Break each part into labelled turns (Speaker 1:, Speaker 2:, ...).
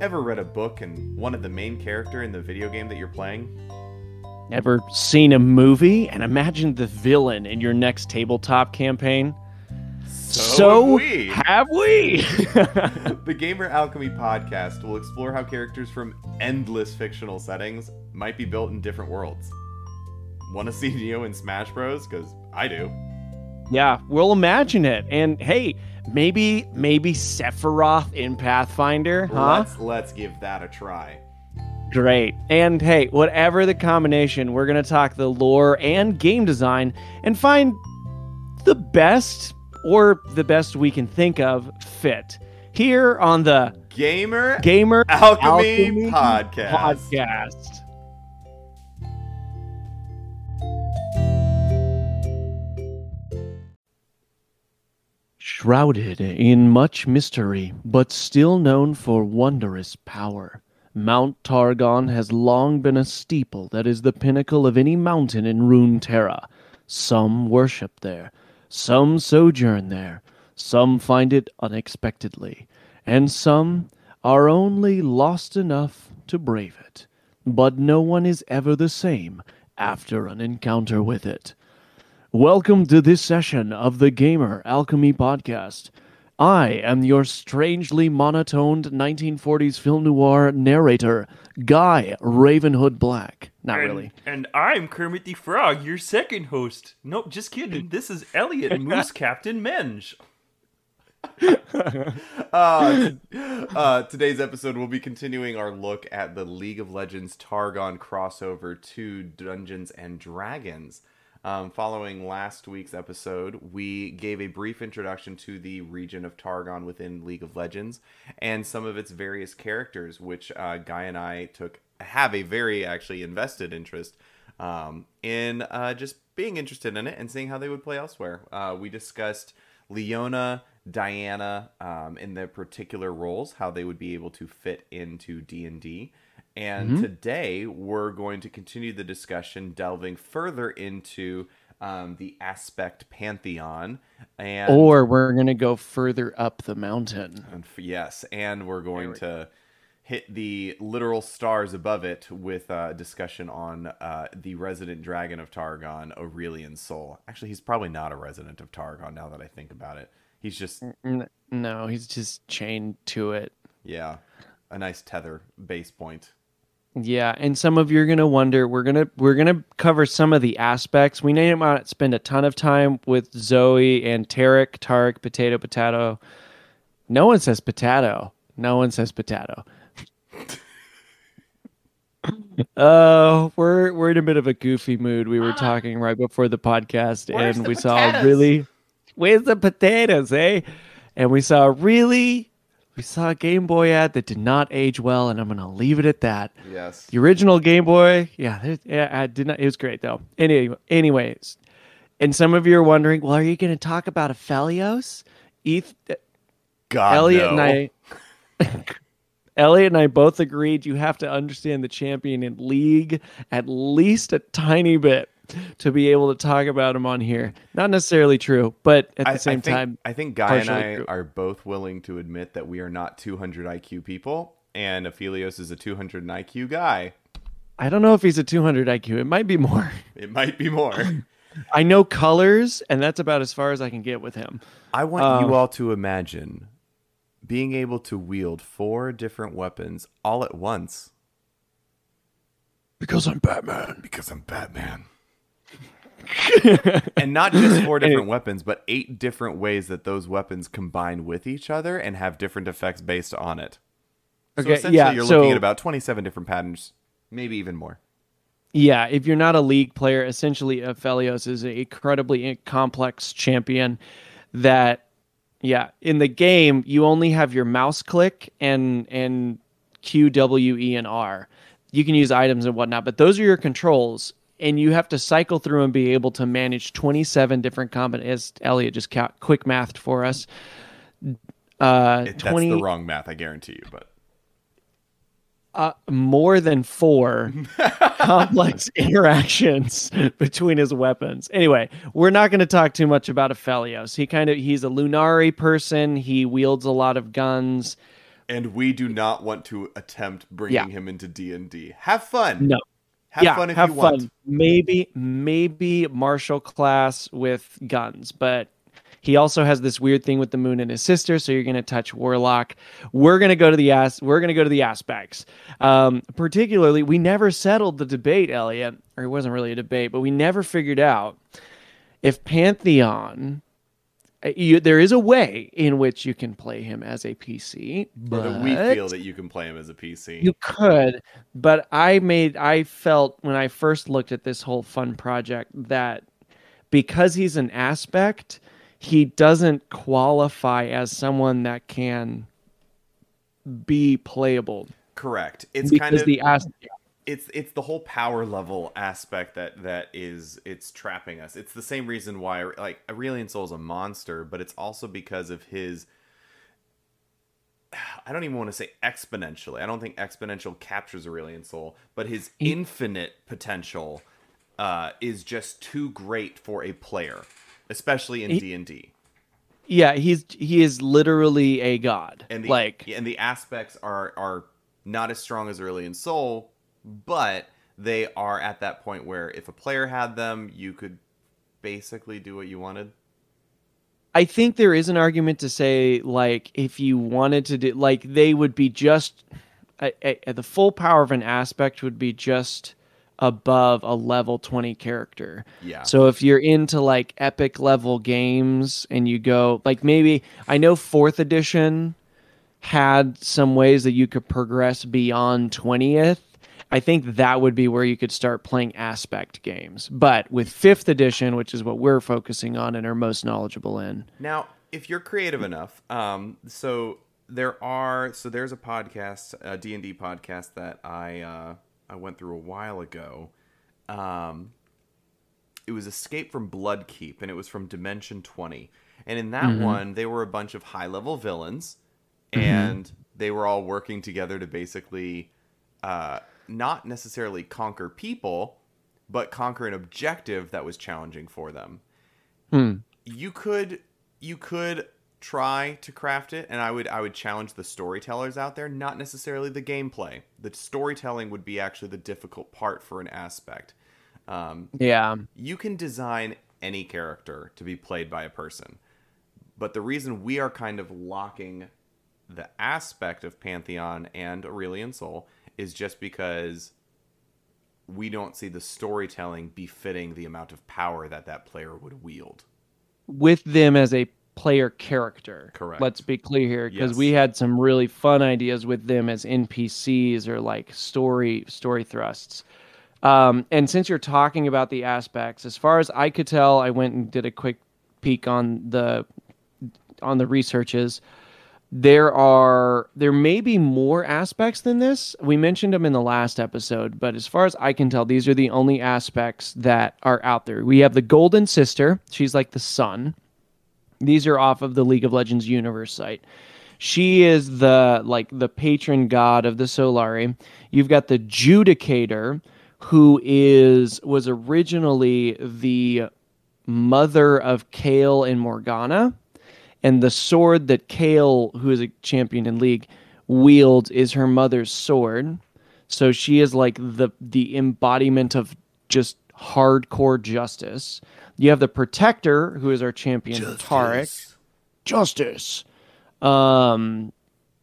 Speaker 1: Ever read a book and wanted the main character in the video game that you're playing?
Speaker 2: Ever seen a movie and imagined the villain in your next tabletop campaign?
Speaker 1: So, have we.
Speaker 2: Have we?
Speaker 1: the Gamer Alchemy podcast will explore how characters from endless fictional settings might be built in different worlds. Want to see Neo in Smash Bros? Because I do.
Speaker 2: Yeah, we'll imagine it. And hey, maybe maybe Sephiroth in Pathfinder, huh?
Speaker 1: Let's let's give that a try.
Speaker 2: Great. And hey, whatever the combination, we're going to talk the lore and game design and find the best or the best we can think of fit here on the
Speaker 1: Gamer
Speaker 2: Gamer
Speaker 1: Alchemy, Alchemy podcast.
Speaker 2: podcast. Shrouded in much mystery, but still known for wondrous power, Mount Targon has long been a steeple that is the pinnacle of any mountain in Runeterra. Some worship there, some sojourn there, some find it unexpectedly, and some are only lost enough to brave it. But no one is ever the same after an encounter with it. Welcome to this session of the Gamer Alchemy Podcast. I am your strangely monotoned 1940s film noir narrator, Guy Ravenhood Black. Not
Speaker 3: and,
Speaker 2: really.
Speaker 3: And I'm Kermit the Frog, your second host. Nope, just kidding. This is Elliot Moose Captain Menge.
Speaker 1: uh, uh, today's episode, we'll be continuing our look at the League of Legends Targon crossover to Dungeons and Dragons. Um, following last week's episode, we gave a brief introduction to the region of Targon within League of Legends and some of its various characters, which uh, Guy and I took have a very actually invested interest um, in uh, just being interested in it and seeing how they would play elsewhere. Uh, we discussed Leona, Diana um, in their particular roles, how they would be able to fit into D and D. And mm-hmm. today we're going to continue the discussion, delving further into um, the aspect pantheon, and
Speaker 2: or we're going to go further up the mountain.
Speaker 1: And f- yes, and we're going we to go. hit the literal stars above it with a discussion on uh, the resident dragon of Targon, Aurelion Sol. Actually, he's probably not a resident of Targon now that I think about it. He's just
Speaker 2: no, he's just chained to it.
Speaker 1: Yeah, a nice tether base point.
Speaker 2: Yeah, and some of you are gonna wonder. We're gonna we're gonna cover some of the aspects. We may not spend a ton of time with Zoe and Taric, Taric, potato, potato. No one says potato. No one says potato. Oh, uh, we're we're in a bit of a goofy mood. We were ah. talking right before the podcast,
Speaker 1: Where's
Speaker 2: and
Speaker 1: the
Speaker 2: we
Speaker 1: potatoes?
Speaker 2: saw really. Where's the potatoes, eh? And we saw really we saw a Game Boy ad that did not age well, and I'm gonna leave it at that.
Speaker 1: Yes.
Speaker 2: The original Game Boy, yeah, yeah, I did not. It was great though. Anyway, anyways, and some of you are wondering, well, are you gonna talk about Aphelios? Eth,
Speaker 1: God,
Speaker 2: Elliot
Speaker 1: no.
Speaker 2: and I. Elliot and I both agreed you have to understand the champion in League at least a tiny bit to be able to talk about him on here. Not necessarily true, but at the
Speaker 1: I,
Speaker 2: same
Speaker 1: I think,
Speaker 2: time,
Speaker 1: I think Guy and I
Speaker 2: true.
Speaker 1: are both willing to admit that we are not 200 IQ people, and Aphelios is a 200 IQ guy.
Speaker 2: I don't know if he's a 200 IQ. It might be more.
Speaker 1: It might be more.
Speaker 2: I know colors, and that's about as far as I can get with him.
Speaker 1: I want um, you all to imagine being able to wield four different weapons all at once.
Speaker 2: Because I'm Batman.
Speaker 1: Because I'm Batman. and not just four different weapons, but eight different ways that those weapons combine with each other and have different effects based on it. So
Speaker 2: okay,
Speaker 1: essentially,
Speaker 2: yeah,
Speaker 1: you're
Speaker 2: so,
Speaker 1: looking at about 27 different patterns, maybe even more.
Speaker 2: Yeah, if you're not a league player, essentially, Aphelios is an incredibly complex champion that, yeah, in the game, you only have your mouse click and, and Q, W, E, and R. You can use items and whatnot, but those are your controls and you have to cycle through and be able to manage 27 different combinations. As Elliot just ca- quick mathed for us. Uh,
Speaker 1: it,
Speaker 2: 20,
Speaker 1: that's the wrong math, I guarantee you, but.
Speaker 2: Uh, more than four complex interactions between his weapons. Anyway, we're not going to talk too much about Aphelios. He kind of he's a Lunari person. He wields a lot of guns,
Speaker 1: and we do not want to attempt bringing
Speaker 2: Yeah.
Speaker 1: him into D and D. Have fun.
Speaker 2: No.
Speaker 1: Have
Speaker 2: yeah,
Speaker 1: fun if
Speaker 2: have
Speaker 1: you
Speaker 2: fun.
Speaker 1: want.
Speaker 2: Maybe, maybe martial class with guns, but he also has this weird thing with the moon and his sister. So you're gonna touch warlock. We're gonna go to the ass. We're gonna go to the aspects. Um, particularly, we never settled the debate, Elliot, or it wasn't really a debate, but we never figured out if Pantheon. You, there is a way in which you can play him as a PC,
Speaker 1: Or that we feel that you can play him as a PC.
Speaker 2: you could, but I made I felt when I first looked at this whole fun project that because he's an aspect, he doesn't qualify as someone that can be playable
Speaker 1: Correct. It's
Speaker 2: because
Speaker 1: kind of
Speaker 2: the as-
Speaker 1: it's it's the whole power level aspect that that is it's trapping us. It's the same reason why like Aurelion Sol is a monster, but it's also because of his I don't even want to say exponentially. I don't think exponential captures Aurelion Sol, but his infinite potential uh, is just too great for a player, especially in D and D.
Speaker 2: yeah, he's he is literally a god.
Speaker 1: And the
Speaker 2: like
Speaker 1: and the aspects are are not as strong as Aurelion Sol, but they are at that point where if a player had them, you could basically do what you wanted.
Speaker 2: I think there is an argument to say like if you wanted to do like they would be just the full power of an aspect would be just above a level 20 character.
Speaker 1: Yeah.
Speaker 2: So if you're into like epic level games and you go like maybe I know 4th edition had some ways that you could progress beyond 20th. I think that would be where you could start playing aspect games. But with 5th edition, which is what we're focusing on and are most knowledgeable in,
Speaker 1: Now, if you're creative enough, um, so there are so there's a podcast, a D and D podcast that I uh, I went through a while ago. Um, it was Escape from Bloodkeep, and it was from Dimension Twenty. And in that one, they were a bunch of high level villains, and they were all working together to basically uh, not necessarily conquer people, but conquer an objective that was challenging for them. You could you could try to craft it and i would i would challenge the storytellers out there not necessarily the gameplay. The storytelling would be actually the difficult part for an aspect. Um,
Speaker 2: Yeah.
Speaker 1: you can design any character to be played by a person but the reason we are kind of locking the aspect of pantheon and aurelion sol is just because we don't see the storytelling befitting the amount of power that that player would wield
Speaker 2: With them as a player character.
Speaker 1: Correct.
Speaker 2: Let's be clear here because
Speaker 1: Yes.
Speaker 2: we had some really fun ideas with them as NPCs or like story story thrusts. Um, and since you're talking about the aspects, as far as I could tell, I went and did a quick peek on the on the researches. There are there may be more aspects than this. We mentioned them in the last episode, but as far as I can tell, these are the only aspects that are out there. We have the Golden Sister. She's like the sun. These are off of the League of Legends universe site. She is the like the patron god of the Solari. You've got the Judicator, who is was originally the mother of Kayle and Morgana, and the sword that Kayle, who is a champion in League, wields is her mother's sword. So she is like the the embodiment of just hardcore justice. You have the Protector, who is our champion, Taric. Justice. Um,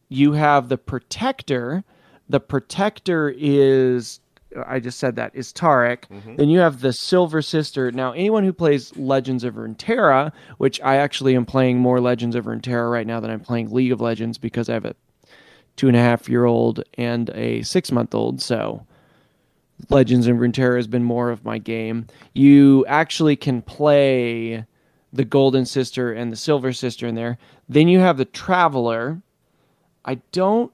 Speaker 2: you have the Protector. The Protector is I just said that is Taric. Mm-hmm. Then you have the Silver Sister. Now, anyone who plays Legends of Runeterra, which I actually am playing more Legends of Runeterra right now than I'm playing League of Legends because I have a two and a half year old and a six month old. So Legends of Runeterra has been more of my game. You actually can play the Golden Sister and the Silver Sister in there. Then you have the Traveler. I don't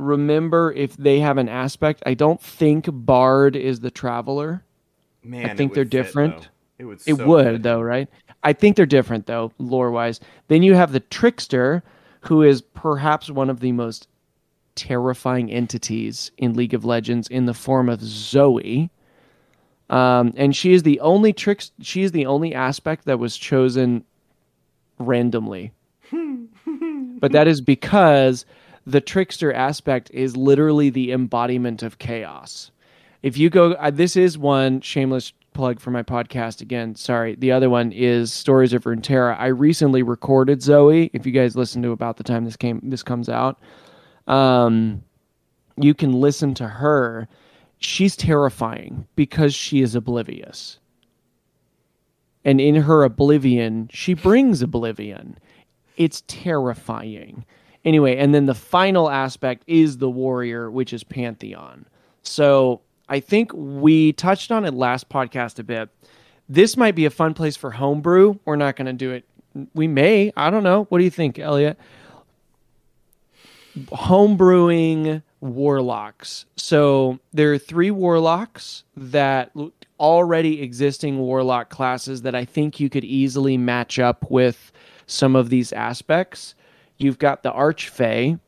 Speaker 2: remember if they have an aspect. I don't think Bard is the Traveler.
Speaker 1: Man,
Speaker 2: I
Speaker 1: it
Speaker 2: think
Speaker 1: would
Speaker 2: they're
Speaker 1: fit,
Speaker 2: different.
Speaker 1: though. It would.
Speaker 2: It
Speaker 1: so
Speaker 2: would
Speaker 1: fit.
Speaker 2: though, right? I think they're different though, lore wise. Then you have the trickster, who is perhaps one of the most terrifying entities in League of Legends in the form of Zoe. Um, and she is the only tricks. She is the only aspect that was chosen randomly. but that is because the trickster aspect is literally the embodiment of chaos. If you go, uh, this is one shameless plug for my podcast again. Sorry. The other one is Stories of Runeterra. I recently recorded Zoe. If you guys listen to about the time this came this comes out, um, you can listen to her. She's terrifying because she is oblivious. And in her oblivion, she brings oblivion. It's terrifying. Anyway, and then the final aspect is the warrior, which is Pantheon. So I think we touched on it last podcast a bit. This might be a fun place for homebrew. We're not going to do it. We may. I don't know. What do you think, Elliot? Homebrewing warlocks. So there are three warlocks that already existing warlock classes that I think you could easily match up with some of these aspects. You've got the Archfey,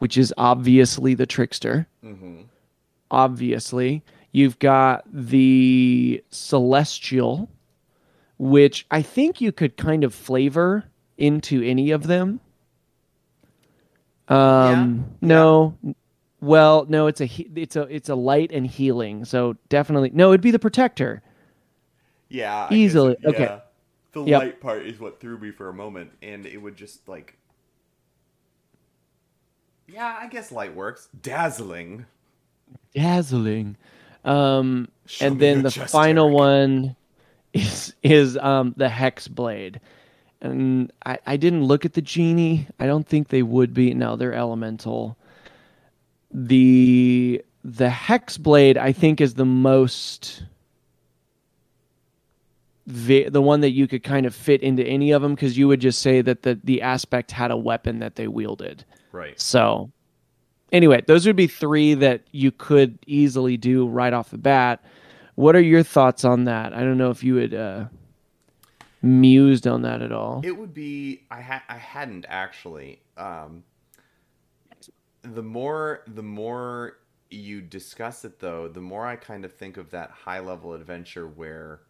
Speaker 2: which is obviously the trickster.
Speaker 1: Mm-hmm.
Speaker 2: Obviously, you've got the Celestial, which I think you could kind of flavor into any of them. Um,
Speaker 1: Yeah.
Speaker 2: no, well, no, it's a it's a it's a light and healing. So definitely, no, it'd be the Protector.
Speaker 1: Yeah, I guess
Speaker 2: Easily,
Speaker 1: it-
Speaker 2: okay.
Speaker 1: The
Speaker 2: Yep.
Speaker 1: light part is what threw me for a moment, and it would just like. Yeah, I guess light works. Dazzling.
Speaker 2: dazzling. Um,
Speaker 1: Show
Speaker 2: and then the
Speaker 1: chest,
Speaker 2: final
Speaker 1: Eric.
Speaker 2: one is is um the hex blade. And I, I didn't look at the genie. I don't think they would be. No, they're elemental. The the hex blade I think is the most vi- the one that you could kind of fit into any of them because you would just say that the the aspect had a weapon that they wielded.
Speaker 1: Right.
Speaker 2: So, anyway, those would be three that you could easily do right off the bat. What are your thoughts on that? I don't know if you had uh, mused on that at all.
Speaker 1: It would be. I ha- I hadn't actually. Um, the more the more you discuss it, though, the more I kind of think of that high level adventure where.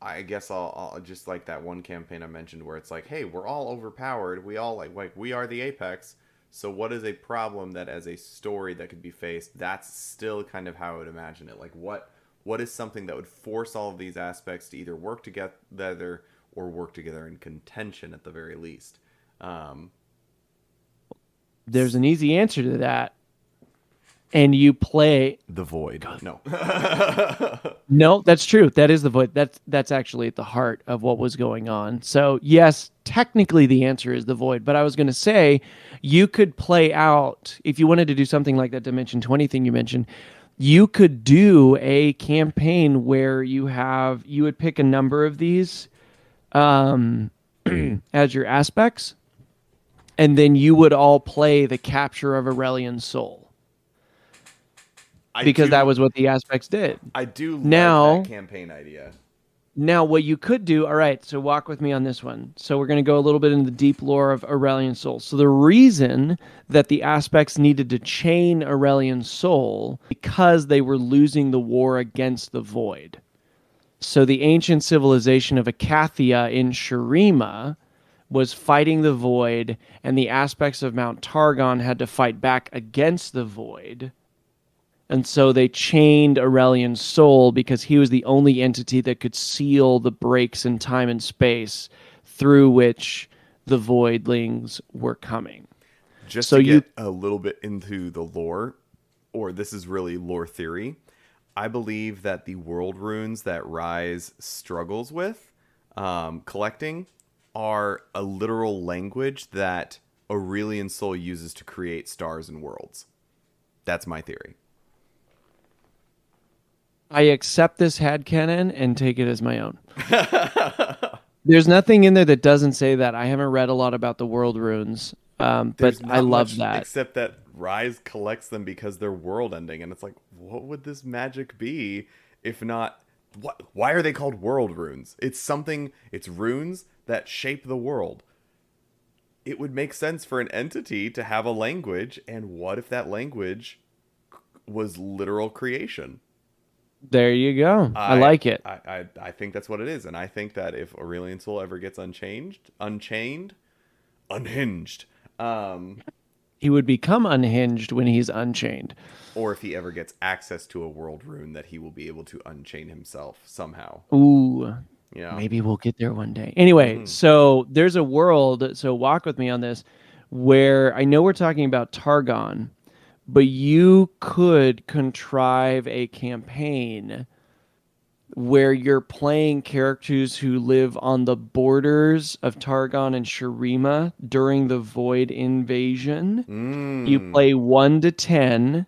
Speaker 1: I guess I'll, I'll just like that one campaign I mentioned where it's like, hey, we're all overpowered. We all like like we are the apex. So what is a problem that as a story that could be faced? That's still kind of how I would imagine it. Like what what is something that would force all of these aspects to either work together or work together in contention at the very least? Um,
Speaker 2: There's an easy answer to that. And you play
Speaker 1: the void. No.
Speaker 2: No, that's true. That is the void. That's that's actually at the heart of what was going on. So yes, technically the answer is the void. But I was going to say, you could play out if you wanted to do something like that Dimension Twenty thing you mentioned. You could do a campaign where you have you would pick a number of these um, as your aspects, and then you would all play the capture of Aurelian's soul
Speaker 1: I
Speaker 2: because
Speaker 1: do-
Speaker 2: that was what the aspects did.
Speaker 1: I do love
Speaker 2: Now-
Speaker 1: that campaign idea.
Speaker 2: Now, what you could do, all right, so walk with me on this one. So, we're going to go a little bit into the deep lore of Aurelion Sol. So, the reason that the aspects needed to chain Aurelion Sol because they were losing the war against the void. So, the ancient civilization of Icathia in Shurima was fighting the void, and the aspects of Mount Targon had to fight back against the void. And so they chained Aurelian's soul because he was the only entity that could seal the breaks in time and space through which the voidlings were coming.
Speaker 1: Just
Speaker 2: So
Speaker 1: to
Speaker 2: you-
Speaker 1: get a little bit into the lore, or this is really lore theory, I believe that the world runes that Ryze struggles with um, collecting are a literal language that Aurelion Sol uses to create stars and worlds. That's my theory.
Speaker 2: I accept this headcanon and take it as my own. There's nothing in there that doesn't say that. I haven't read a lot about the world runes, um, but I love that.
Speaker 1: Except that Ryze collects them because they're world ending, and it's like, what would this magic be if not? What? Why are they called world runes? It's something. It's runes that shape the world. It would make sense for an entity to have a language, and what if that language was literal creation?
Speaker 2: There you go. I, like it.
Speaker 1: I, I I think that's what it is, and I think that if Aurelion Sol ever gets unchanged, unchained, unhinged, Um,
Speaker 2: He would become unhinged when he's unchained.
Speaker 1: or if he ever gets access to a world rune, that he will be able to unchain himself somehow.
Speaker 2: Ooh,
Speaker 1: Yeah.
Speaker 2: maybe we'll get there one day. Anyway,
Speaker 1: Mhm.
Speaker 2: so there's a world. So walk with me on this, where I know we're talking about Targon, but you could contrive a campaign where you're playing characters who live on the borders of Targon and Shurima during the Void invasion. You
Speaker 1: Mm.
Speaker 2: play one to ten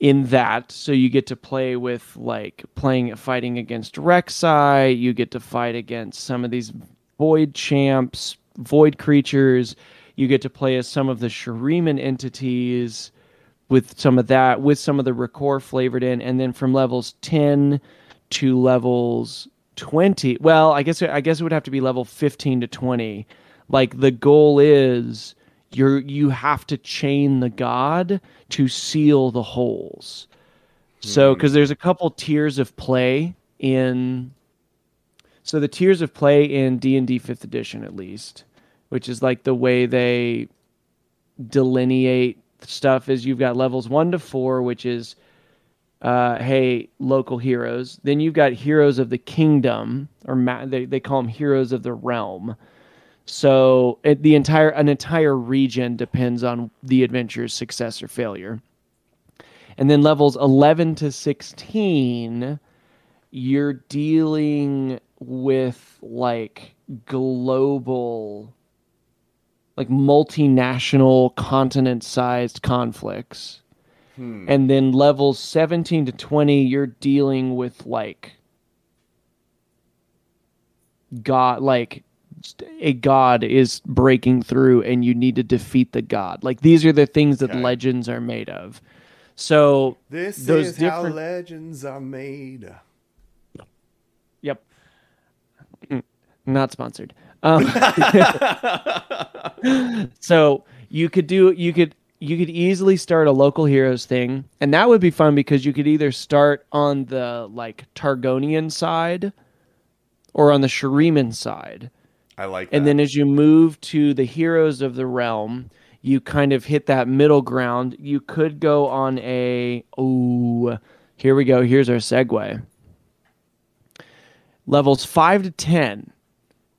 Speaker 2: in that, so you get to play with like playing fighting against Rek'Sai. You get to fight against some of these Void champs, Void creatures. You get to play as some of the Shuriman entities with some of that, with some of the Rakkor flavored in, and then from levels ten to levels twenty. Well, I guess I guess it would have to be level fifteen to twenty. Like the goal is you're you have to chain the god to seal the holes. So hmm. because there's a couple tiers of play in so the tiers of play in D&D 5th edition at least, which is like the way they delineate stuff is you've got levels 1 to 4 which is uh, hey local heroes then you've got heroes of the kingdom or ma- they, they call them heroes of the realm so it, the entire an entire region depends on the adventure's success or failure. And then levels 11 to 16 you're dealing with like global like multinational continent-sized conflicts.
Speaker 1: Hmm.
Speaker 2: And then levels 17 to 20 you're dealing with like god like a god is breaking through and you need to defeat the god. Like these are the things that
Speaker 1: Okay.
Speaker 2: legends are made of. So,
Speaker 1: This
Speaker 2: those
Speaker 1: is how legends are made.
Speaker 2: yep. Mm, Not sponsored. Um, so you could do you could you could easily start a local heroes thing and that would be fun because you could either start on the like Targonian side or on the Shuriman side.
Speaker 1: I like that.
Speaker 2: And then as you move to the heroes of the realm, you kind of hit that middle ground. You could go on a oh, here we go. Here's our segue. Levels 5 to 10.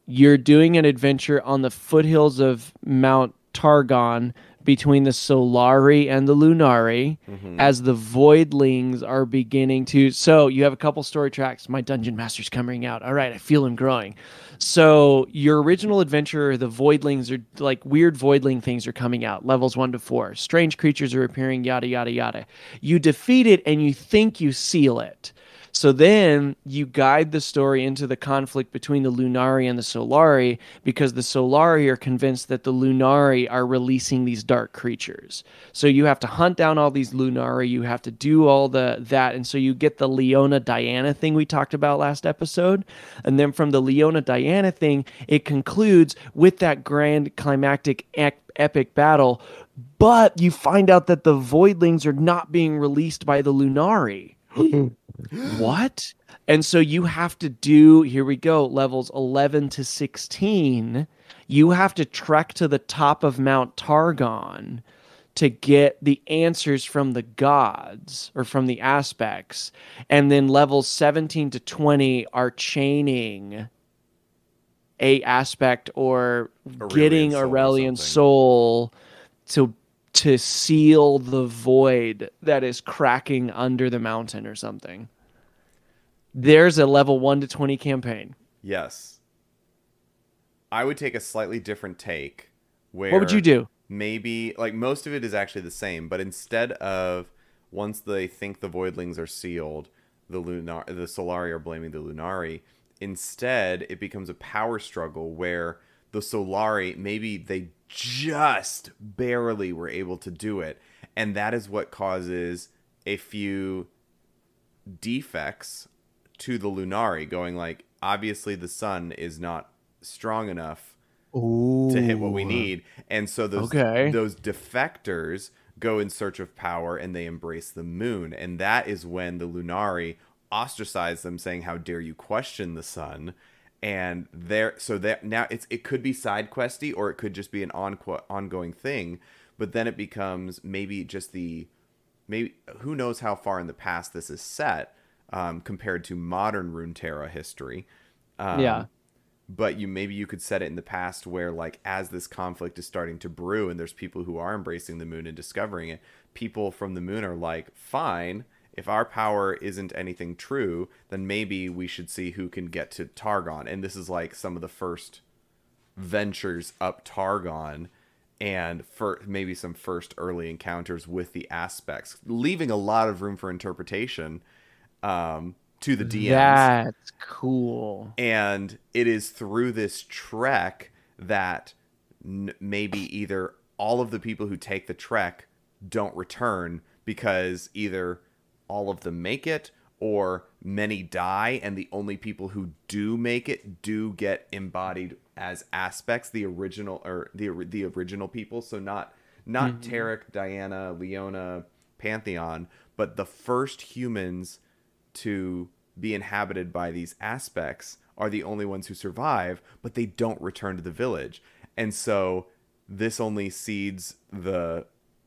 Speaker 2: You're doing an adventure on the foothills of Mount Targon between the Solari and the Lunari mm-hmm. as the Voidlings are beginning to. So you have a couple story tracks. My dungeon master's coming out. All right, I feel him growing. So your original adventure, the Voidlings are like weird Voidling things are coming out. Levels one to four. Strange creatures are appearing. Yada yada yada. You defeat it and you think you seal it. So then you guide the story into the conflict between the Lunari and the Solari because the Solari are convinced that the Lunari are releasing these dark creatures. So you have to hunt down all these Lunari, you have to do all the that and so you get the Leona Diana thing we talked about last episode. And then from the Leona Diana thing, it concludes with that grand climactic epic battle, but you find out that the Voidlings are not being released by the Lunari what? And so you have to do, here we go, levels 11 to 16. You have to trek to the top of Mount Targon to get the answers from the gods or from the aspects. And then levels 17 to 20 are chaining a aspect or getting
Speaker 1: soul
Speaker 2: Aurelian
Speaker 1: something.
Speaker 2: soul to to seal the void that is cracking under the mountain or something. There's a level 1 to 20 campaign.
Speaker 1: yes. I would take a slightly different take. Where
Speaker 2: What would you do?
Speaker 1: Maybe like most of it is actually the same, but instead of once they think the voidlings are sealed, the lunar the Solari are blaming the Lunari. Instead, it becomes a power struggle where the Solari maybe they just barely were able to do it, and that is what causes a few defects to the Lunari, going like obviously the sun is not strong enough
Speaker 2: Ooh.
Speaker 1: to hit what we need. And so those
Speaker 2: Okay.
Speaker 1: those defectors go in search of power and they embrace the moon. And that is when the Lunari ostracize them saying, How dare you question the sun? And there so that now it's it could be side questy or it could just be an on ongoing thing but then it becomes maybe just the maybe who knows how far in the past this is set um, compared to modern Runeterra history. Um,
Speaker 2: yeah.
Speaker 1: But you maybe you could set it in the past where like as this conflict is starting to brew and there's people who are embracing the moon and discovering it, people from the moon are like, fine, if our power isn't anything true, then maybe we should see who can get to Targon. And this is like some of the first ventures up Targon and for maybe some first early encounters with the aspects, leaving a lot of room for interpretation um, to the DMs.
Speaker 2: That's cool.
Speaker 1: And it is through this trek that n- maybe either all of the people who take the trek don't return because either all of them make it or many die and the only people who do make it do get embodied as aspects the original or the the original people so not not mm-hmm. Taric, Diana, Leona, Pantheon, but the first humans to be inhabited by these aspects are the only ones who survive, but they don't return to the village. And so this only seeds the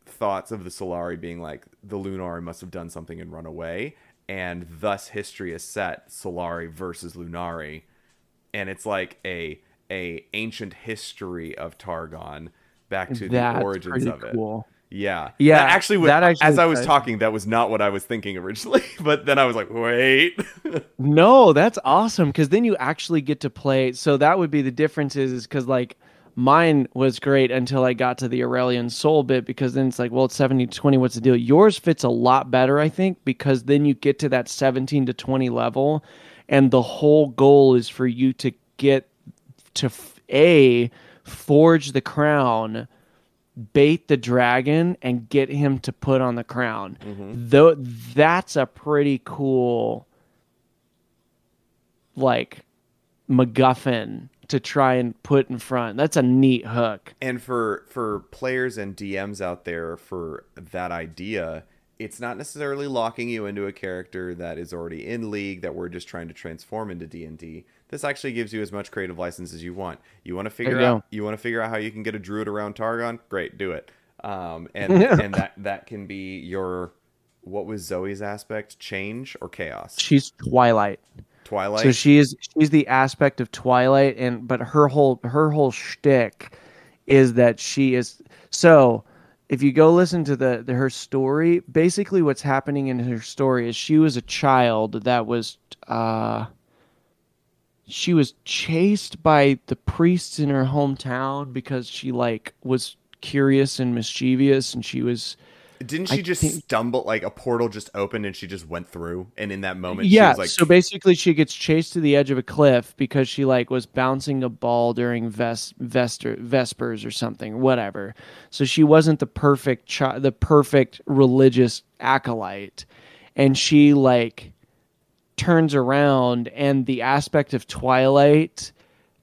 Speaker 1: thoughts of the Solari being like the Lunari must have done something and run away, and thus history is set Solari versus Lunari, and it's like a a ancient history of Targon back to
Speaker 2: That's
Speaker 1: the origins of it.
Speaker 2: Cool.
Speaker 1: Yeah.
Speaker 2: Yeah.
Speaker 1: That actually,
Speaker 2: that actually
Speaker 1: as I was talking, that was not what I was thinking originally. But then I was like, wait.
Speaker 2: no, that's awesome because then you actually get to play. So that would be the difference is because like mine was great until I got to the Aurelion Sol bit because then it's like, well, it's 17 to 20. What's the deal? Yours fits a lot better, I think, because then you get to that 17 to 20 level. And the whole goal is for you to get to A, forge the crown bait the dragon and get him to put on the crown. Mm-hmm. Though that's a pretty cool like MacGuffin to try and put in front. That's a neat hook.
Speaker 1: And for for players and DMs out there for that idea, it's not necessarily locking you into a character that is already in league that we're just trying to transform into D&D this actually gives you as much creative license as you want. You want to figure out you want to figure out how you can get a druid around Targon? Great, do it. Um, and and that that can be your what was Zoe's aspect? Change or chaos?
Speaker 2: She's Twilight.
Speaker 1: Twilight.
Speaker 2: So she is she's the aspect of Twilight, and but her whole her whole shtick is that she is so. If you go listen to the, the her story, basically what's happening in her story is she was a child that was uh she was chased by the priests in her hometown because she like was curious and mischievous and she was
Speaker 1: didn't she I just think, stumble like a portal just opened and she just went through? And in that moment
Speaker 2: yeah
Speaker 1: like,
Speaker 2: so basically she gets chased to the edge of a cliff because she like was bouncing a ball during ves- vester vespers or something whatever. So she wasn't the perfect chi- the perfect religious acolyte. And she like turns around and the aspect of Twilight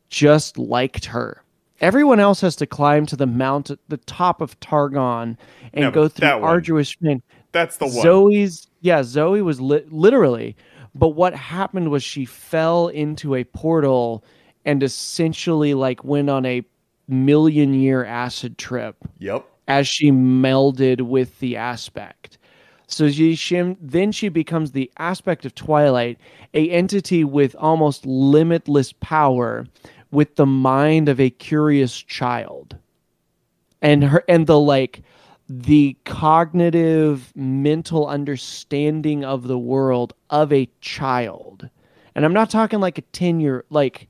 Speaker 2: just liked her. Everyone else has to climb to the mount, the top of Targon, and no, go through arduous pain.
Speaker 1: That's the one.
Speaker 2: Zoe's, yeah, Zoe was li- literally. But what happened was she fell into a portal and essentially like went on a million year acid trip.
Speaker 1: Yep.
Speaker 2: As she melded with the aspect. So she, she, then she becomes the aspect of Twilight, a entity with almost limitless power, with the mind of a curious child, and her and the like, the cognitive mental understanding of the world of a child. And I'm not talking like a ten year like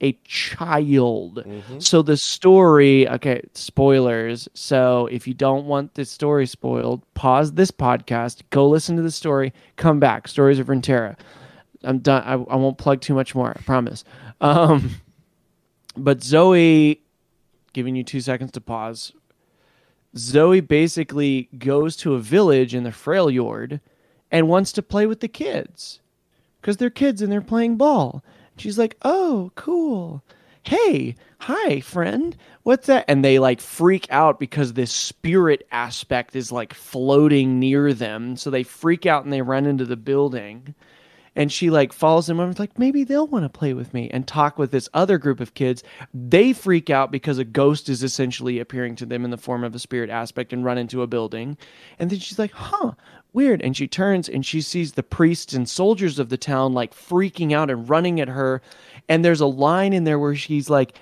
Speaker 2: a child. Mm-hmm. So the story, okay, spoilers. So if you don't want this story spoiled, pause this podcast, go listen to the story, come back. Stories of Runeterra. I'm done. I, I won't plug too much more. I promise. Um, but Zoe, giving you two seconds to pause. Zoe basically goes to a village in the Freljord and wants to play with the kids because they're kids and they're playing ball. She's like, "Oh, cool. Hey, hi, friend. What's that?" And they like freak out because this spirit aspect is like floating near them. So they freak out and they run into the building. And she like follows him over like maybe they'll want to play with me and talk with this other group of kids. They freak out because a ghost is essentially appearing to them in the form of a spirit aspect and run into a building. And then she's like huh weird. And she turns and she sees the priests and soldiers of the town like freaking out and running at her. And there's a line in there where she's like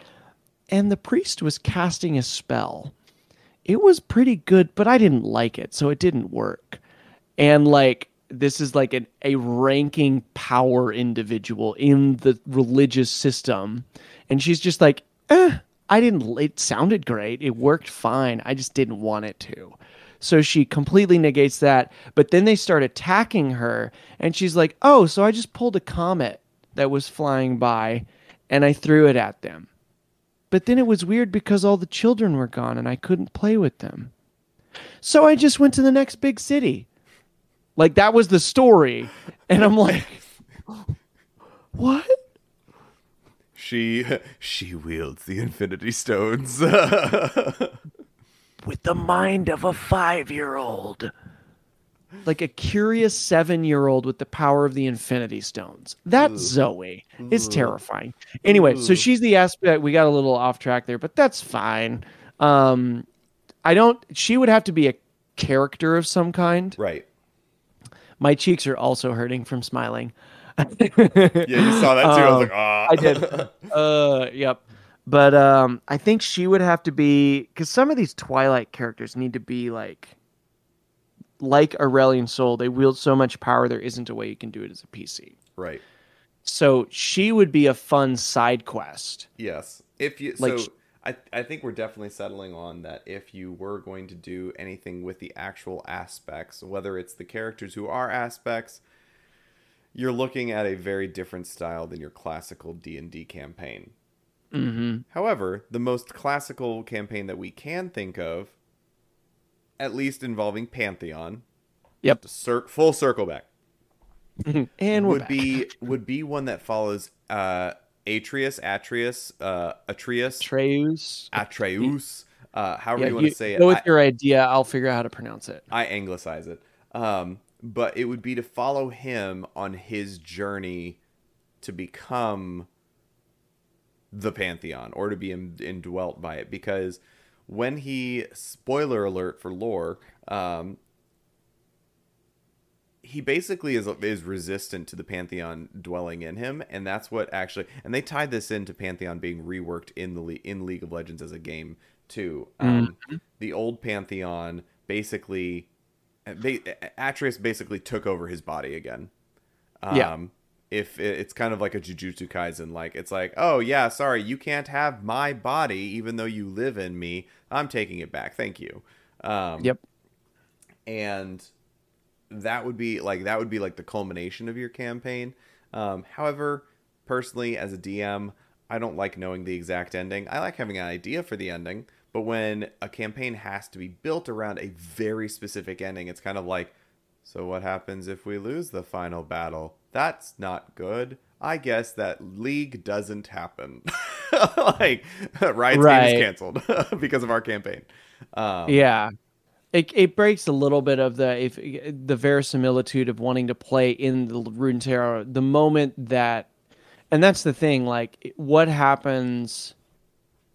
Speaker 2: and the priest was casting a spell. It was pretty good but i didn't like it so it didn't work. And like this is like an, a ranking power individual in the religious system. And she's just like eh, i didn't it sounded great. It worked fine. I just didn't want it to. So she completely negates that. But then they start attacking her. And she's like oh so i just pulled a comet that was flying by and i threw it at them. But then it was weird because all the children were gone and i couldn't play with them. So i just went to the next big city like that was the story. And I'm like, what?
Speaker 1: She she wields the Infinity Stones.
Speaker 2: With the mind of a five year old. Like a curious seven year old with the power of the Infinity Stones. That Zoe is terrifying. Anyway, so she's the aspect. We got a little off track there, but that's fine. Um, I don't. She would have to be a character of some kind.
Speaker 1: right.
Speaker 2: My cheeks are also hurting from smiling.
Speaker 1: Yeah, you saw that too. I was
Speaker 2: Um,
Speaker 1: like, ah.
Speaker 2: I did. uh, yep. But um, I think she would have to be because some of these Twilight characters need to be like, like Aurelion Sol. They wield so much power. There isn't a way you can do it as a PC.
Speaker 1: Right.
Speaker 2: So she would be a fun side quest.
Speaker 1: Yes. If you
Speaker 2: Like
Speaker 1: so I I think we're definitely settling on that if you were going to do anything with the actual aspects, whether it's the characters who are aspects, you're looking at a very different style than your classical D&D campaign.
Speaker 2: Mm-hmm.
Speaker 1: However, the most classical campaign that we can think of at least involving Pantheon,
Speaker 2: Yep.
Speaker 1: cir- full circle back,
Speaker 2: And
Speaker 1: would
Speaker 2: back.
Speaker 1: be would be one that follows uh Atreus, Atreus, uh Atreus,
Speaker 2: Atreus.
Speaker 1: Atreus, uh, however
Speaker 2: Yeah,
Speaker 1: you want to say it.
Speaker 2: go with
Speaker 1: I,
Speaker 2: your idea. I'll figure out how to pronounce it.
Speaker 1: I anglicize it. Um, but it would be to follow him on his journey to become the pantheon or to be in, indwelt by it because when he spoiler alert for lore um, he basically is is resistant to the pantheon dwelling in him and that's what actually and they tied this into pantheon being reworked in the in league of legends as a game too. Um, the old pantheon basically ba- atreus basically took over his body again. Um,
Speaker 2: Yeah.
Speaker 1: if it, it's kind of like a jujutsu kaisen like it's like oh yeah sorry you can't have my body even though you live in me. I'm taking it back. Thank you. Um,
Speaker 2: Yep.
Speaker 1: and that would be like that would be like the culmination of your campaign. Um, however personally as a dm i don't like knowing the exact ending. I like having an idea for the ending but when a campaign has to be built around a very specific ending it's kind of like so what happens if we lose the final battle? That's not good. I guess that league doesn't happen. Like riot's game
Speaker 2: Right.
Speaker 1: is canceled because of our campaign. Um,
Speaker 2: Yeah. It, it breaks a little bit of the if the verisimilitude of wanting to play in the Runeterra the moment that and that's the thing like what happens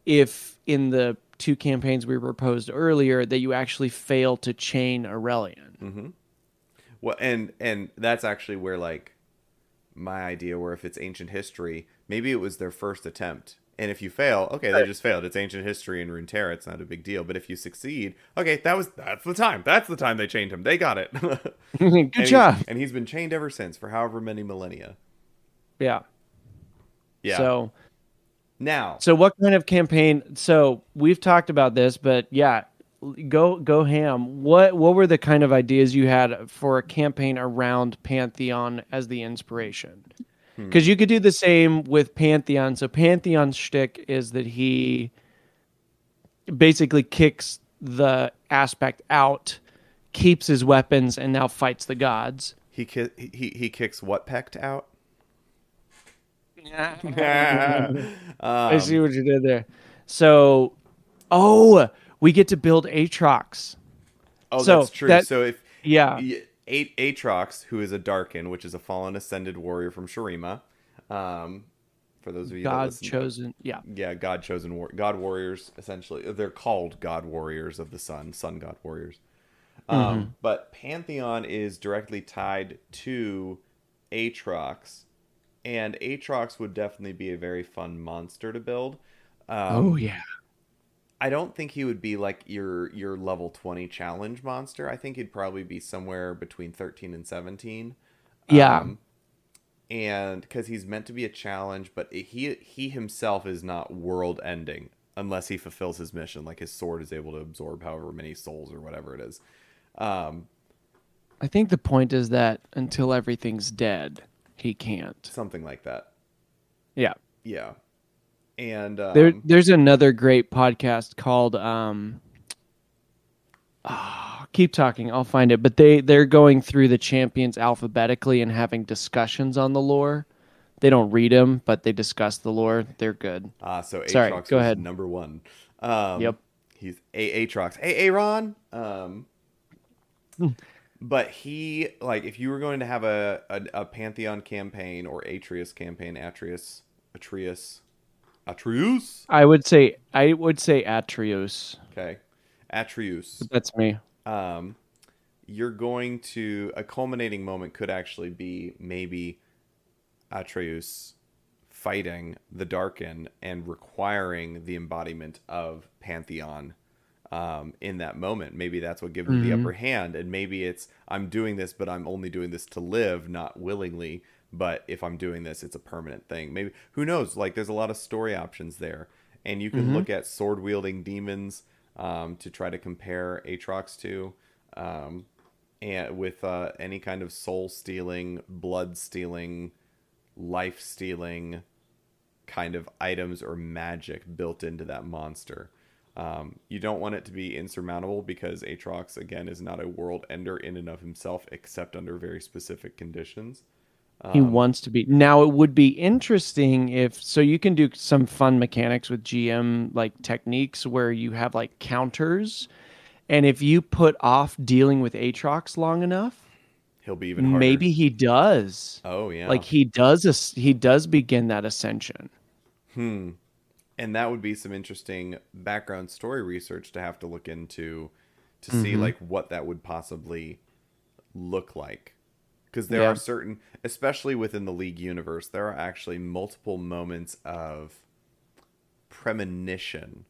Speaker 2: if in the two campaigns we proposed earlier that you actually fail to chain Aurelion. Mm-hmm.
Speaker 1: Well, and and that's actually where like my idea, where if it's ancient history, maybe it was their first attempt, and if you fail, okay, they just failed. It's ancient history in Runeterra. It's not a big deal. But if you succeed, okay, that was that's the time. That's the time they chained him. They got it.
Speaker 2: Good
Speaker 1: and he's-
Speaker 2: job.
Speaker 1: and he's been chained ever since for however many millennia.
Speaker 2: Yeah.
Speaker 1: Yeah.
Speaker 2: So
Speaker 1: now,
Speaker 2: So what kind of campaign? So we've talked about this, but yeah, go go ham. What what were the kind of ideas you had for a campaign around Pantheon as the inspiration? Hmm. Because you could do the same with Pantheon. So Pantheon's shtick is that he basically kicks the aspect out, keeps his weapons, and now fights the gods.
Speaker 1: he ki- he he kicks what pecked out.
Speaker 2: I see what you did there. So, oh, we get to build Aatrox.
Speaker 1: Oh,
Speaker 2: So,
Speaker 1: that's true.
Speaker 2: that-
Speaker 1: so if
Speaker 2: Yeah.
Speaker 1: y- A- Aatrox, who is a Darkin, which is a fallen ascended warrior from Shurima. Um, for those of you
Speaker 2: God chosen. Yeah.
Speaker 1: yeah, God chosen war- God warriors. Essentially, they're called God warriors of the sun, sun God warriors. Um, But Pantheon is directly tied to Aatrox, and Aatrox would definitely be a very fun monster to build. Um,
Speaker 2: oh yeah.
Speaker 1: I don't think he would be like your your level 20 challenge monster. I think he'd probably be somewhere between 13 and 17.
Speaker 2: Yeah.
Speaker 1: Um, and because he's meant to be a challenge, but he he himself is not world ending unless he fulfills his mission. Like his sword is able to absorb however many souls or whatever it is. Um,
Speaker 2: I think the point is that until everything's dead, he can't.
Speaker 1: something like that.
Speaker 2: Yeah.
Speaker 1: Yeah. And um,
Speaker 2: There, there's another great podcast called um, ah, keep talking. I'll find it. But they they're going through the champions alphabetically and having discussions on the lore. They don't read them, but they discuss the lore. They're good.
Speaker 1: Ah, so
Speaker 2: Sorry, go ahead.
Speaker 1: number one. Um,
Speaker 2: Yep.
Speaker 1: He's a Aatrox. Hey, Aaron. Um, but he like if you were going to have a, a a Pantheon campaign or Atreus campaign, Atreus, Atreus, Atreus.
Speaker 2: I would say I would say Atreus.
Speaker 1: Okay, Atreus.
Speaker 2: That's me.
Speaker 1: um, you're going to a culminating moment could actually be maybe Atreus fighting the Darkin and requiring the embodiment of Pantheon um, in that moment. Maybe that's what gives him the upper hand, and maybe it's I'm doing this, but I'm only doing this to live, not willingly. But if I'm doing this, it's a permanent thing. Maybe who knows? Like there's a lot of story options there, and you can look at sword wielding demons um, to try to compare Aatrox to, um, and with uh, any kind of soul stealing, blood stealing, life stealing kind of items or magic built into that monster. Um, you don't want it to be insurmountable because Aatrox again is not a world ender in and of himself, except under very specific conditions.
Speaker 2: He
Speaker 1: Um,
Speaker 2: wants to be. Now it would be interesting if so you can do some fun mechanics with GM like techniques where you have like counters and if you put off dealing with Aatrox long enough,
Speaker 1: He'll be even harder.
Speaker 2: maybe he does.
Speaker 1: Oh yeah.
Speaker 2: Like he does as- he does begin that ascension.
Speaker 1: Hmm. And that would be some interesting background story research to have to look into to see
Speaker 2: Mhm.
Speaker 1: like what that would possibly look like. Because there
Speaker 2: Yeah.
Speaker 1: are certain, especially within the League universe, there are actually multiple moments of premonition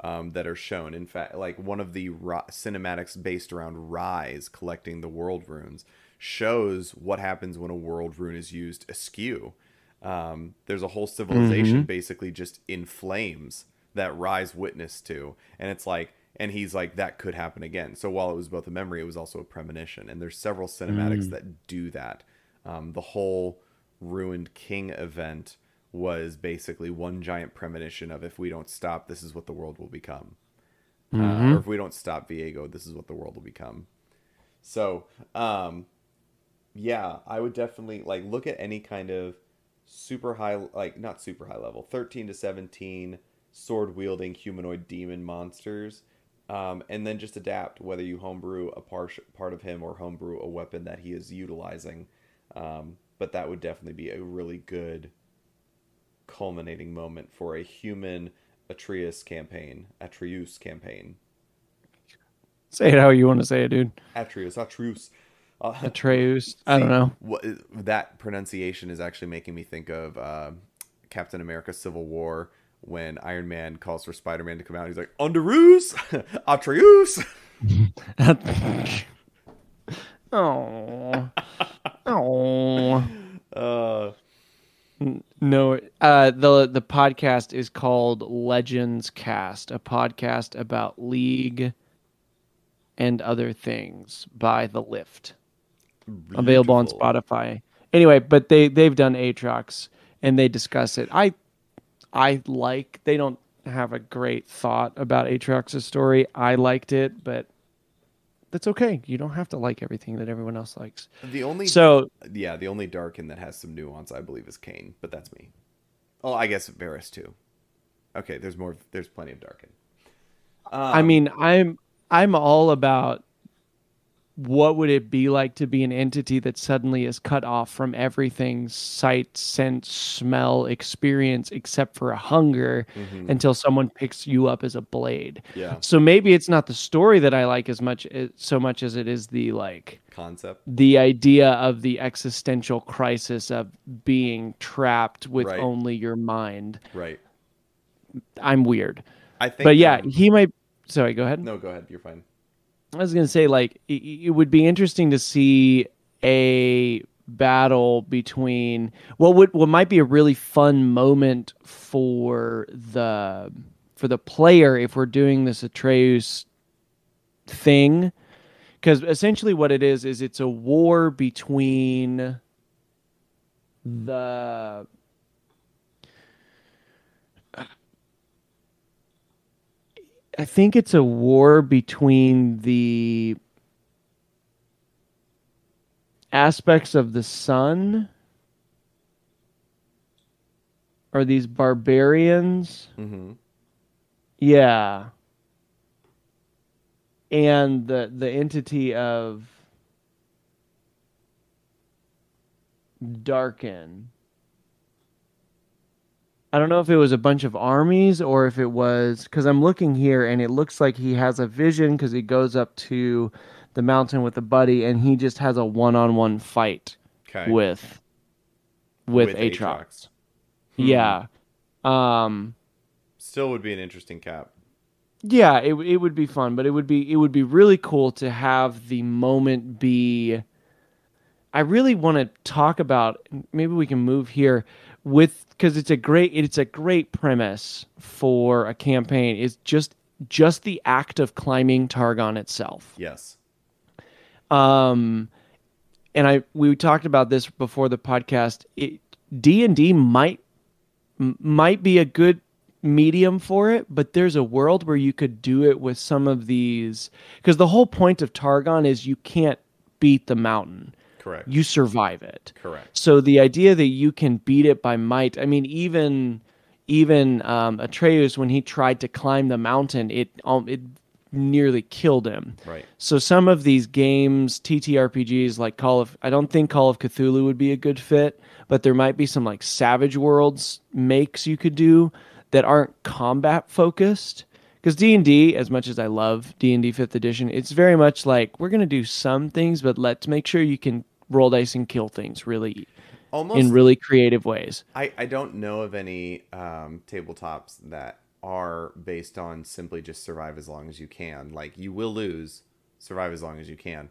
Speaker 1: um, that are shown. In fact, like one of the ri- cinematics based around Ryze collecting the world runes shows what happens when a world rune is used askew. Um, there's a whole civilization basically just in flames that Ryze witnessed to, and it's like, and he's like, that could happen again. So while it was both a memory, it was also a premonition, and there's several cinematics that do that. Um, the whole ruined king event was basically one giant premonition of if we don't stop, this is what the world will become. Uh, or if we don't stop Viego, this is what the world will become. So, um, yeah, I would definitely like look at any kind of super high, like not super high level, 13 to 17 sword wielding humanoid demon monsters. Um, and then just adapt whether you homebrew a part, part of him or homebrew a weapon that he is utilizing. Um, but that would definitely be a really good culminating moment for a human Atreus campaign, Atreus campaign.
Speaker 2: Say it how you want to say it, dude.
Speaker 1: Atreus, Atreus. Uh,
Speaker 2: Atreus. I don't know.
Speaker 1: What that pronunciation is actually making me think of uh, Captain America: Civil War when Iron Man calls for Spider Man to come out. He's like, "Underoos, Atreus."
Speaker 2: oh. Oh.
Speaker 1: Uh,
Speaker 2: No, uh, the the podcast is called Legends Cast, a podcast about League and other things by The Lift, available on. Spotify. Anyway, but they they've done Aatrox and they discuss it. I I like they don't have a great thought about Aatrox's story. I liked it, but that's okay. You don't have to like everything that everyone else likes.
Speaker 1: The only
Speaker 2: So
Speaker 1: yeah, the only Darkin that has some nuance, I believe, is Kayn, but that's me. Oh, I guess Varus too. Okay, there's more. There's plenty of Darkin. Um,
Speaker 2: I mean, I'm I'm all about what would it be like to be an entity that suddenly is cut off from everything sight, sense, smell, experience except for a hunger
Speaker 1: Mhm.
Speaker 2: until someone picks you up as a blade.
Speaker 1: Yeah.
Speaker 2: So maybe it's not the story that I like as much eh, so much as it is the like
Speaker 1: Concept.
Speaker 2: the idea of the existential crisis of being trapped with
Speaker 1: Right.
Speaker 2: only your mind.
Speaker 1: Right.
Speaker 2: I'm weird.
Speaker 1: I think.
Speaker 2: But yeah,
Speaker 1: um,
Speaker 2: he might sorry, go ahead.
Speaker 1: no, go ahead. You're fine.
Speaker 2: I was gonna say like it, it would be interesting to see a battle between what would what might be a really fun moment for the for the player if we're doing this Atreus thing. Because essentially what it is is it's a war between the I think it's a war between the aspects of the sun are these barbarians.
Speaker 1: Mm-hmm.
Speaker 2: Yeah. And the the entity of Darkin. I don't know if it was a bunch of armies or if it was because I'm looking here and it looks like he has a vision because he goes up to the mountain with a buddy and he just has a one-on-one fight
Speaker 1: Okay.
Speaker 2: with with,
Speaker 1: With
Speaker 2: Aatrox.
Speaker 1: Aatrox. Hmm.
Speaker 2: Yeah. Um
Speaker 1: Still would be an interesting cap.
Speaker 2: yeah, it it would be fun, but it would be it would be really cool to have the moment be I really want to talk about maybe we can move here with cuz it's a great it's a great premise for a campaign is just just the act of climbing Targon itself.
Speaker 1: Yes.
Speaker 2: Um, and I we talked about this before the podcast. D and D might might be a good medium for it, but there's a world where you could do it with some of these because the whole point of Targon is you can't beat the mountain,
Speaker 1: Correct.
Speaker 2: you survive it.
Speaker 1: Correct.
Speaker 2: So the idea that you can beat it by might, I mean, even even um, Atreus when he tried to climb the mountain, it um, it nearly killed him.
Speaker 1: Right.
Speaker 2: So some of these games, TTRPGs like Call of I don't think Call of Cthulhu would be a good fit, but there might be some like Savage Worlds makes you could do that aren't combat focused. Because D and D, as much as I love D and D Fifth Edition, it's very much like we're gonna do some things, but let's make sure you can roll dice and kill things really
Speaker 1: Almost.
Speaker 2: in really creative ways.
Speaker 1: I, I don't know of any um, tabletops that are based on simply just survive as long as you can. Like you will lose, survive as long as you can.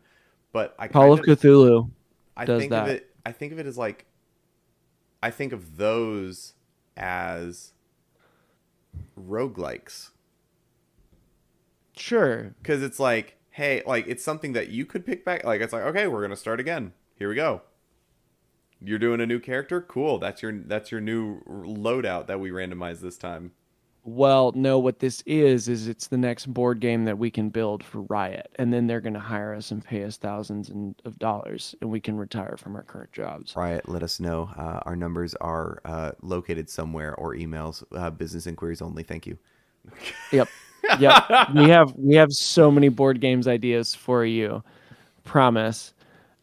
Speaker 1: But I
Speaker 2: Call of Cthulhu.
Speaker 1: I
Speaker 2: does
Speaker 1: think
Speaker 2: that.
Speaker 1: of it. I think of it as like. I think of those as roguelikes
Speaker 2: Sure.
Speaker 1: because it's like, hey, like it's something that you could pick back. Like it's like, okay, we're gonna start again. Here we go. You're doing a new character, cool. That's your that's your new loadout that we randomized this time.
Speaker 2: Well, no, what this is is it's the next board game that we can build for Riot, and then they're going to hire us and pay us thousands and of dollars, and we can retire from our current jobs.
Speaker 1: Riot, let us know. Uh, our numbers are uh, located somewhere or emails. Uh, business inquiries only. Thank you.
Speaker 2: Yep, yep. we have we have so many board games ideas for you, promise.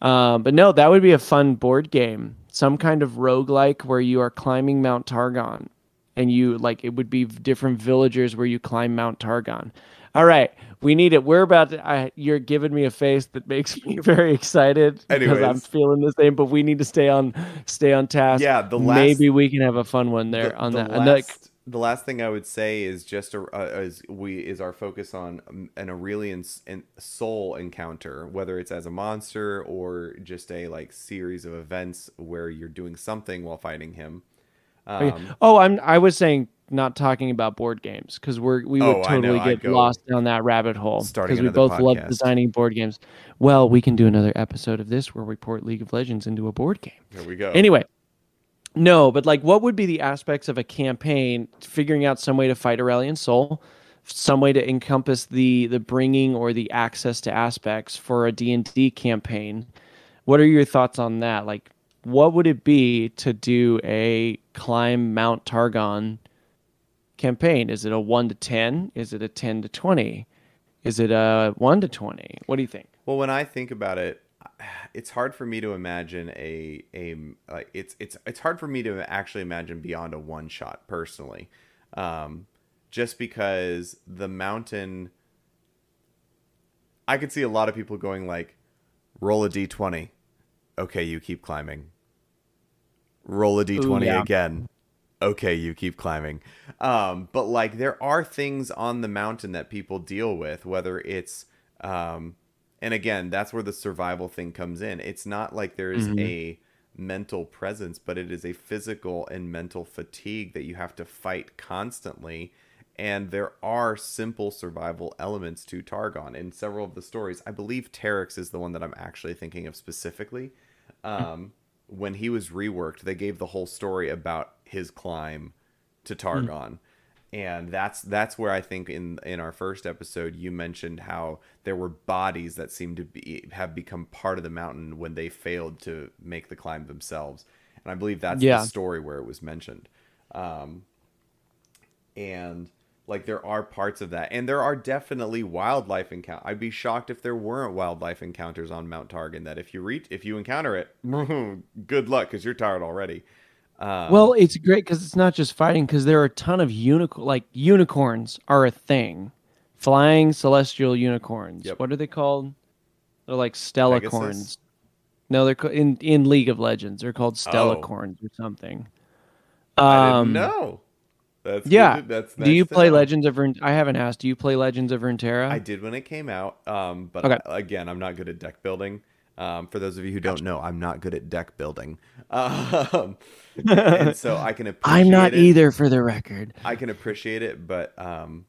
Speaker 2: Um, but no, that would be a fun board game, some kind of roguelike where you are climbing Mount Targon, and you like it would be different villagers where you climb Mount Targon. All right, we need it. We're about to. I, you're giving me a face that makes me very excited because I'm feeling the same. But we need to stay on stay on task.
Speaker 1: Yeah, the last-
Speaker 2: maybe we can have a fun one there
Speaker 1: the,
Speaker 2: on
Speaker 1: the
Speaker 2: that. And, like,
Speaker 1: Last, the last thing I would say is just a, uh, is we is our focus on um, an Aurelion Sol encounter, whether it's as a monster or just a like series of events where you're doing something while fighting him. Um,
Speaker 2: Oh, I'm. I was saying not talking about board games because we're we would
Speaker 1: Oh,
Speaker 2: totally get lost down that rabbit hole because we both love designing board games. Well, we can do another episode of this where we port League of Legends into a board game.
Speaker 1: here we go.
Speaker 2: Anyway, no, but like, what would be the aspects of a campaign? Figuring out some way to fight Aurelion Sol, some way to encompass the the bringing or the access to aspects for a D and D campaign. What are your thoughts on that? Like, what would it be to do a climb Mount Targon campaign? Is it a one to ten? Is it a ten to twenty? Is it a one to twenty? What do you think?
Speaker 1: Well, when I think about it, it's hard for me to imagine a a like it's it's it's hard for me to actually imagine beyond a one shot personally, um, just because the mountain. I could see a lot of people going like, roll a d twenty, okay, you keep climbing. Roll a d twenty
Speaker 2: yeah.
Speaker 1: again, okay, you keep climbing. Um, but like there are things on the mountain that people deal with, whether it's um, and again, that's where the survival thing comes in. It's not like there's
Speaker 2: Mhm.
Speaker 1: a mental presence, but it is a physical and mental fatigue that you have to fight constantly. And there are simple survival elements to Targon in several of the stories. I believe Taric is the one that I'm actually thinking of specifically. Um, when he was reworked, they gave the whole story about his climb to Targon. And that's that's where I think in in our first episode you mentioned how there were bodies that seemed to be have become part of the mountain when they failed to make the climb themselves. And I believe that's
Speaker 2: Yeah.
Speaker 1: the story where it was mentioned. Um, and like there are parts of that and there are definitely wildlife encounter i'd be shocked if there weren't wildlife encounters on mount targon that if you reach if you encounter it good luck because you're tired already um,
Speaker 2: Well, it's great because it's not just fighting. Because there are a ton of unicorn, like unicorns are a thing, flying celestial unicorns.
Speaker 1: Yep.
Speaker 2: What are they called? They're like stella
Speaker 1: Pegasus?
Speaker 2: corns. No, they're ca- in in League of Legends. They're called stella
Speaker 1: Oh.
Speaker 2: corns or something.
Speaker 1: i
Speaker 2: Um,
Speaker 1: know that's
Speaker 2: yeah.
Speaker 1: to- that's
Speaker 2: do you play
Speaker 1: know.
Speaker 2: Legends of Runeterra? I haven't asked. Do you play Legends of Runeterra?
Speaker 1: i did when it came out um, but
Speaker 2: Okay.
Speaker 1: I- again i'm not good at deck building um, for those of you who don't know i'm not good at deck building um, and so i can appreciate
Speaker 2: I'm not
Speaker 1: it.
Speaker 2: either, for the record.
Speaker 1: I can appreciate it, but um,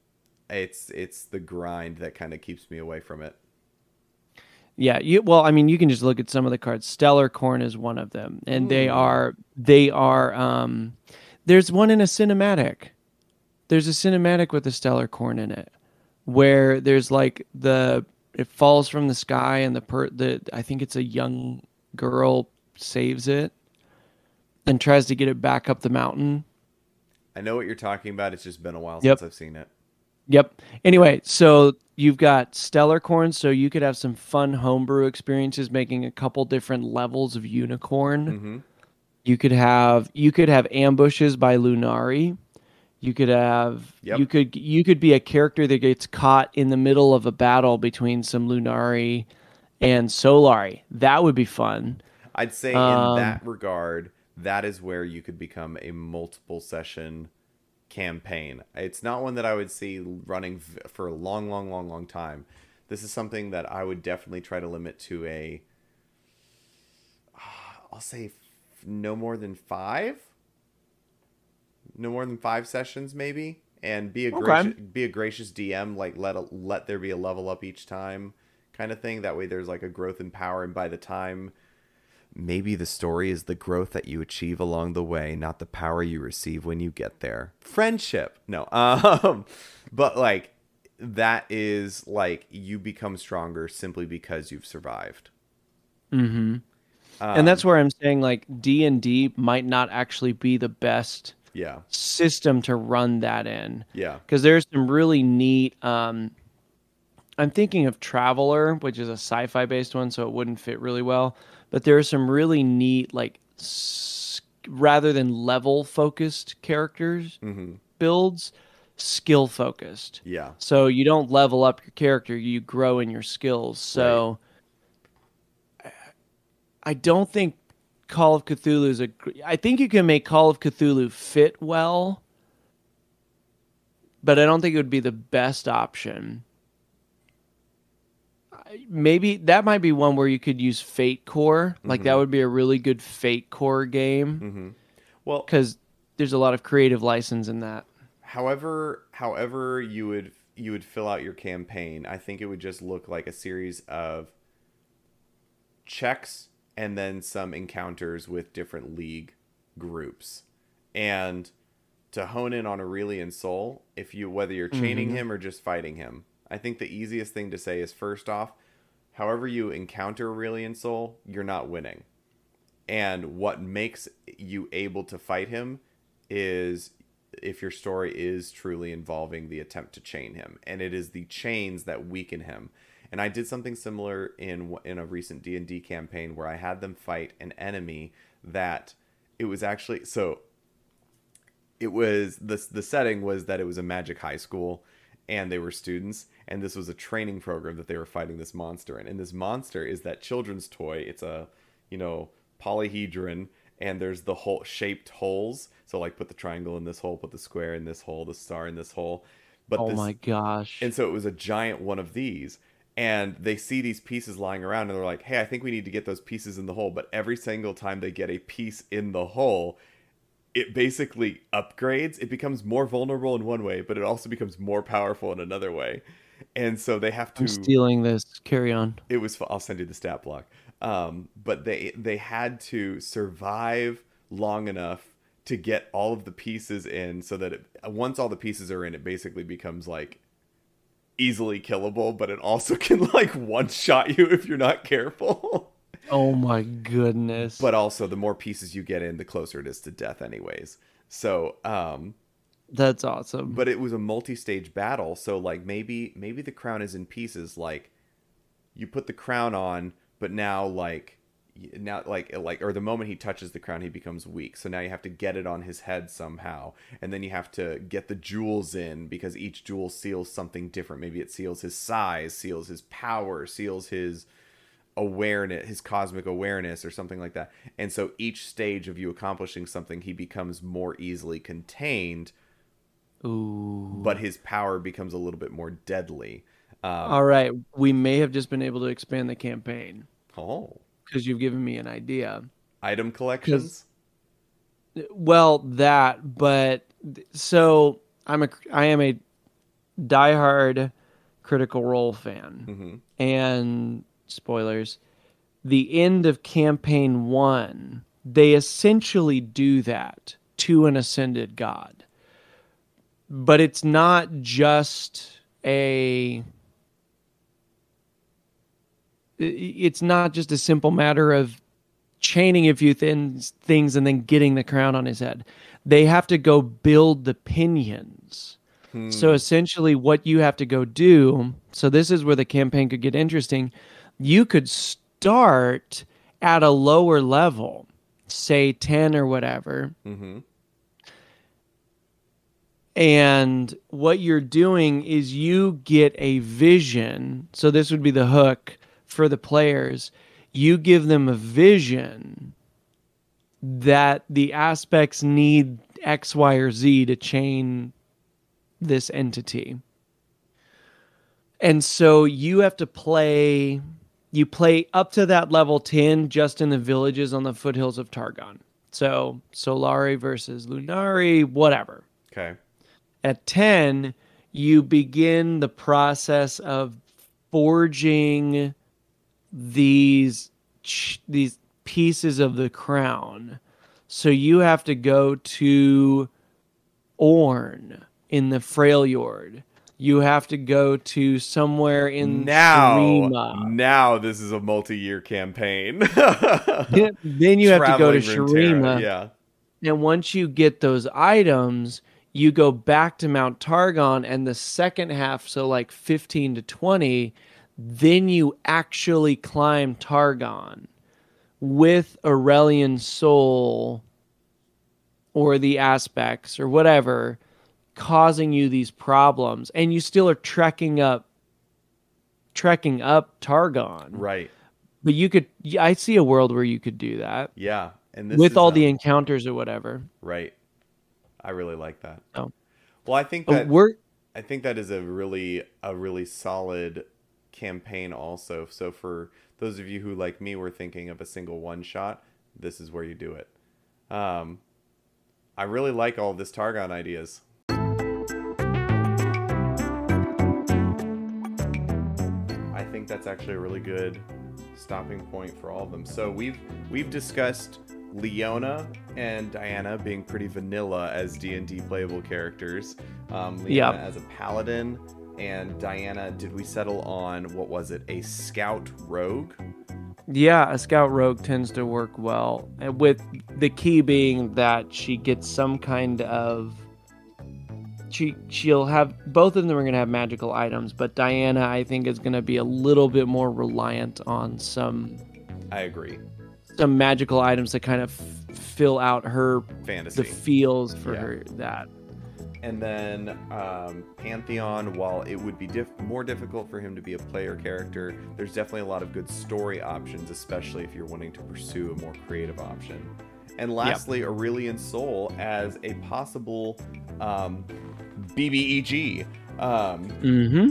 Speaker 1: it's it's the grind that kind of keeps me away from it.
Speaker 2: Yeah, you well, I mean, you can just look at some of the cards. Stellacorn is one of them, and they are they are. um There's one in a cinematic. There's a cinematic with a Stellacorn in it, where there's like the it falls from the sky, and the per the I think it's a young girl saves it, and tries to get it back up the mountain.
Speaker 1: I know what you're talking about. It's just been a while
Speaker 2: Yep.
Speaker 1: since I've seen it.
Speaker 2: Yep. Anyway, so you've got stellacorn, so you could have some fun homebrew experiences making a couple different levels of unicorn.
Speaker 1: hmm
Speaker 2: You could have you could have ambushes by Lunari. You could have
Speaker 1: Yep.
Speaker 2: you could you could be a character that gets caught in the middle of a battle between some Lunari and Solari. That would be fun.
Speaker 1: I'd say
Speaker 2: Um,
Speaker 1: in that regard, that is where you could become a multiple session campaign. It's not one that I would see running for a long, long, long, long time. This is something that I would definitely try to limit to a, I'll say, f- no more than five. No more than five sessions, maybe, and be a
Speaker 2: Okay.
Speaker 1: gracious, be a gracious DM. Like let a, let there be a level up each time, kind of thing. That way, there's like a growth in power, and by the time Maybe the story is the growth that you achieve along the way, not the power you receive when you get there. Friendship. No. Um but like that is like you become stronger simply because you've survived.
Speaker 2: hmm
Speaker 1: Um,
Speaker 2: and that's where I'm saying like D and D might not actually be the best
Speaker 1: yeah.
Speaker 2: system to run that in.
Speaker 1: Yeah.
Speaker 2: because there's some really neat um i'm thinking of traveler which is a sci-fi based one so it wouldn't fit really well but there are some really neat like s- rather than level focused characters
Speaker 1: Mhm.
Speaker 2: builds skill focused
Speaker 1: Yeah.
Speaker 2: so you don't level up your character you grow in your skills so i don't think call of cthulhu is a i think you can make call of cthulhu fit well but i don't think it would be the best option. Maybe that might be one where you could use fate core. Like that would be a really good fate core game.
Speaker 1: Mhm. Well,
Speaker 2: because there's a lot of creative license in that.
Speaker 1: However however you would you would fill out your campaign i think it would just look like a series of checks and then some encounters with different league groups. And to hone in on aurelion sol if you whether you're chaining
Speaker 2: Mhm.
Speaker 1: him or just fighting him i think the easiest thing to say is first off however you encounter aurelion sol you're not winning. And what makes you able to fight him is if your story is truly involving the attempt to chain him. And it is the chains that weaken him And I did something similar in in a recent D and D campaign where I had them fight an enemy that it was actually so. It was the the setting was that it was a magic high school, and they were students, and this was a training program that they were fighting this monster in. And this monster is that children's toy. It's a you know polyhedron and there's the whole shaped holes so like put the triangle in this hole put the square in this hole the star in this hole but
Speaker 2: oh
Speaker 1: this,
Speaker 2: my gosh.
Speaker 1: and so it was a giant one of these and they see these pieces lying around and they're like hey i think we need to get those pieces in the hole but every single time they get a piece in the hole it basically upgrades it becomes more vulnerable in one way but it also becomes more powerful in another way and so they have to
Speaker 2: I'm stealing this. Carry on.
Speaker 1: it was i'll send you the stat block um, but they they had to survive long enough to get all of the pieces in so that it, once all the pieces are in it basically becomes like easily killable but it also can like one shot you if you're not careful
Speaker 2: Oh my goodness.
Speaker 1: but also the more pieces you get in the closer it is to death anyways so um
Speaker 2: that's awesome.
Speaker 1: but it was a multi-stage battle so like maybe maybe the crown is in pieces like you put the crown on but now like now like like or the moment he touches the crown he becomes weak. So now you have to get it on his head somehow. And then you have to get the jewels in because each jewel seals something different. Maybe it seals his size seals his power seals his awareness his cosmic awareness or something like that. And so each stage of you accomplishing something he becomes more easily contained.
Speaker 2: Ooh.
Speaker 1: but his power becomes a little bit more deadly. Um,
Speaker 2: All right. We may have just been able to expand the campaign.
Speaker 1: Oh,
Speaker 2: because you've given me an idea.
Speaker 1: item collections.
Speaker 2: Well, that, but so I'm a I am a diehard Critical Role fan,
Speaker 1: hmm
Speaker 2: and spoilers, the end of campaign one, they essentially do that to an ascended god, but it's not just a. It's not just a simple matter of chaining a few things, things and then getting the crown on his head. They have to go build the pinions.
Speaker 1: Hmm.
Speaker 2: So essentially, what you have to go do. So this is where the campaign could get interesting. You could start at a lower level, say ten or whatever,
Speaker 1: hmm
Speaker 2: and what you're doing is you get a vision. So this would be the hook for the players. You give them a vision that the aspects need X, Y, or Z to chain this entity. And so you have to play you play up to that level 10 just in the villages on the foothills of Targon. So Solari versus Lunari, whatever
Speaker 1: Okay.
Speaker 2: at 10 you begin the process of forging these ch- these pieces of the crown so you have to go to Ornn in the Freljord you have to go to somewhere in
Speaker 1: Now, now this is a multi-year campaign.
Speaker 2: then you have to go to
Speaker 1: Runeterra, Yeah.
Speaker 2: And once you get those items, you go back to Mount Targon, and the second half, so like 15 to 20, then you actually climb Targon with Aurelion Sol or the aspects or whatever causing you these problems. And you still are trekking up trekking up Targon.
Speaker 1: Right.
Speaker 2: But you could I see a world where you could do that
Speaker 1: Yeah. And this
Speaker 2: with all the encounters or whatever.
Speaker 1: right. I really like that.
Speaker 2: Oh.
Speaker 1: Well, I think
Speaker 2: But
Speaker 1: that
Speaker 2: we're
Speaker 1: I think that is a really a really solid campaign also. So for those of you who like me were thinking of a single one shot, this is where you do it. Um I really like all this Targon ideas. I think that's actually a really good stopping point for all of them. So we've we've discussed Leona and Diana being pretty vanilla as D and D playable characters. Um, Leona
Speaker 2: Yep.
Speaker 1: as a paladin, and Diana. Did we settle on what was it? A scout rogue.
Speaker 2: yeah, a scout rogue tends to work well, and with the key being that she gets some kind of she she'll have both of them are gonna have magical items, but Diana I think is gonna be a little bit more reliant on some
Speaker 1: I agree.
Speaker 2: some magical items to kind of f- fill out her
Speaker 1: Fantasy.
Speaker 2: the feels for
Speaker 1: Yeah.
Speaker 2: her that.
Speaker 1: And then um, Pantheon, while it would be diff- more difficult for him to be a player character, there's definitely a lot of good story options, especially if you're wanting to pursue a more creative option. And lastly, Aurelion Sol as a possible um, BBEG. Um,
Speaker 2: Mm-hmm.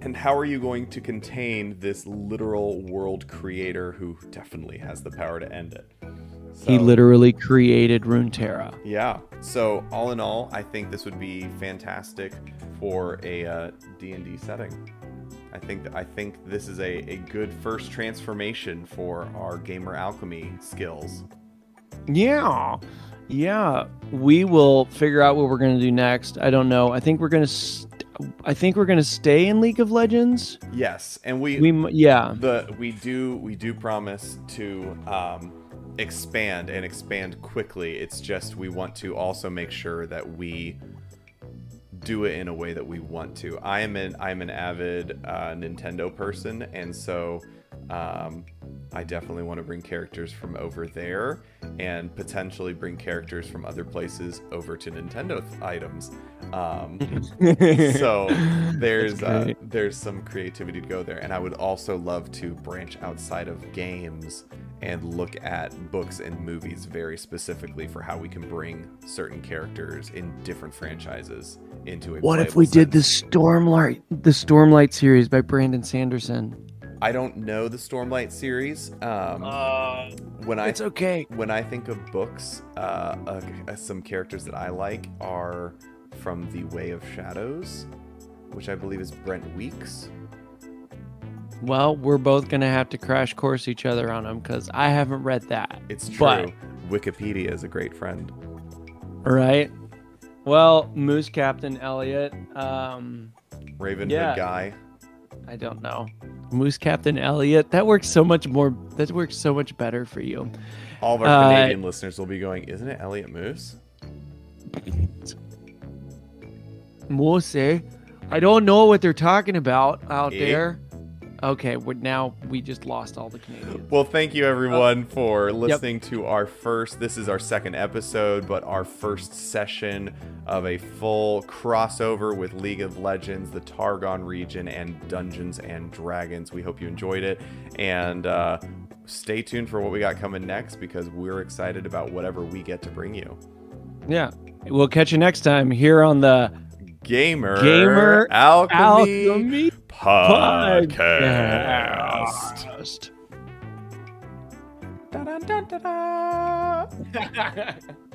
Speaker 1: and how are you going to contain this literal world creator who definitely has the power to end it?
Speaker 2: He literally created Runeterra.
Speaker 1: yeah. So all in all, I think this would be fantastic for a uh, D&D setting. I think I think this is a, a good first transformation for our gamer alchemy skills.
Speaker 2: Yeah. Yeah. We will figure out what we're going to do next. I don't know. I think we're going to st- I think we're going to stay in League of Legends.
Speaker 1: Yes, and we
Speaker 2: We yeah.
Speaker 1: the we do we do promise to um, expand and expand quickly. It's just we want to also make sure that we do it in a way that we want to. I am an I'm an avid uh, Nintendo person, and so um, I definitely want to bring characters from over there and potentially bring characters from other places over to Nintendo th- items. Um, so there's uh, there's some creativity to go there and i would also love to branch outside of games and look at books and movies very specifically for how we can bring certain characters in different franchises into a
Speaker 2: What if
Speaker 1: playable
Speaker 2: we did the. Stormlight the Stormlight series by Brandon Sanderson?
Speaker 1: i don't know the stormlight series um, when i
Speaker 2: It's okay.
Speaker 1: when i think of books uh, uh, uh, some characters that i like are from the way of shadows which i believe is brent weeks
Speaker 2: Well, we're both going to have to crash course each other on them cuz I haven't read that.
Speaker 1: It's true.
Speaker 2: But-
Speaker 1: Wikipedia is a great friend.
Speaker 2: Right? Well, Moose Captain Elliot, um
Speaker 1: Raven
Speaker 2: Yeah.
Speaker 1: Guy.
Speaker 2: I don't know. Moose Captain Elliot, that works so much more that works so much better for you.
Speaker 1: All of our
Speaker 2: Uh,
Speaker 1: Canadian listeners will be going, isn't it Elliot Moose?
Speaker 2: Moose, eh? I don't know what they're talking about out
Speaker 1: Eh?
Speaker 2: there. Okay, we now we just lost all the Canadians.
Speaker 1: Well, thank you everyone for listening to our first. This is our second episode, but our first session of a full crossover with League of Legends, the Targon region, and Dungeons and Dragons. We hope you enjoyed it, and uh, stay tuned for what we got coming next because we're excited about whatever we get to bring you.
Speaker 2: Yeah. We'll catch you next time here on the
Speaker 1: Gamer,
Speaker 2: Gamer
Speaker 1: Alchemy,
Speaker 2: Alchemy
Speaker 1: Podcast.
Speaker 2: Podcast.
Speaker 1: Da-da-da-da-da.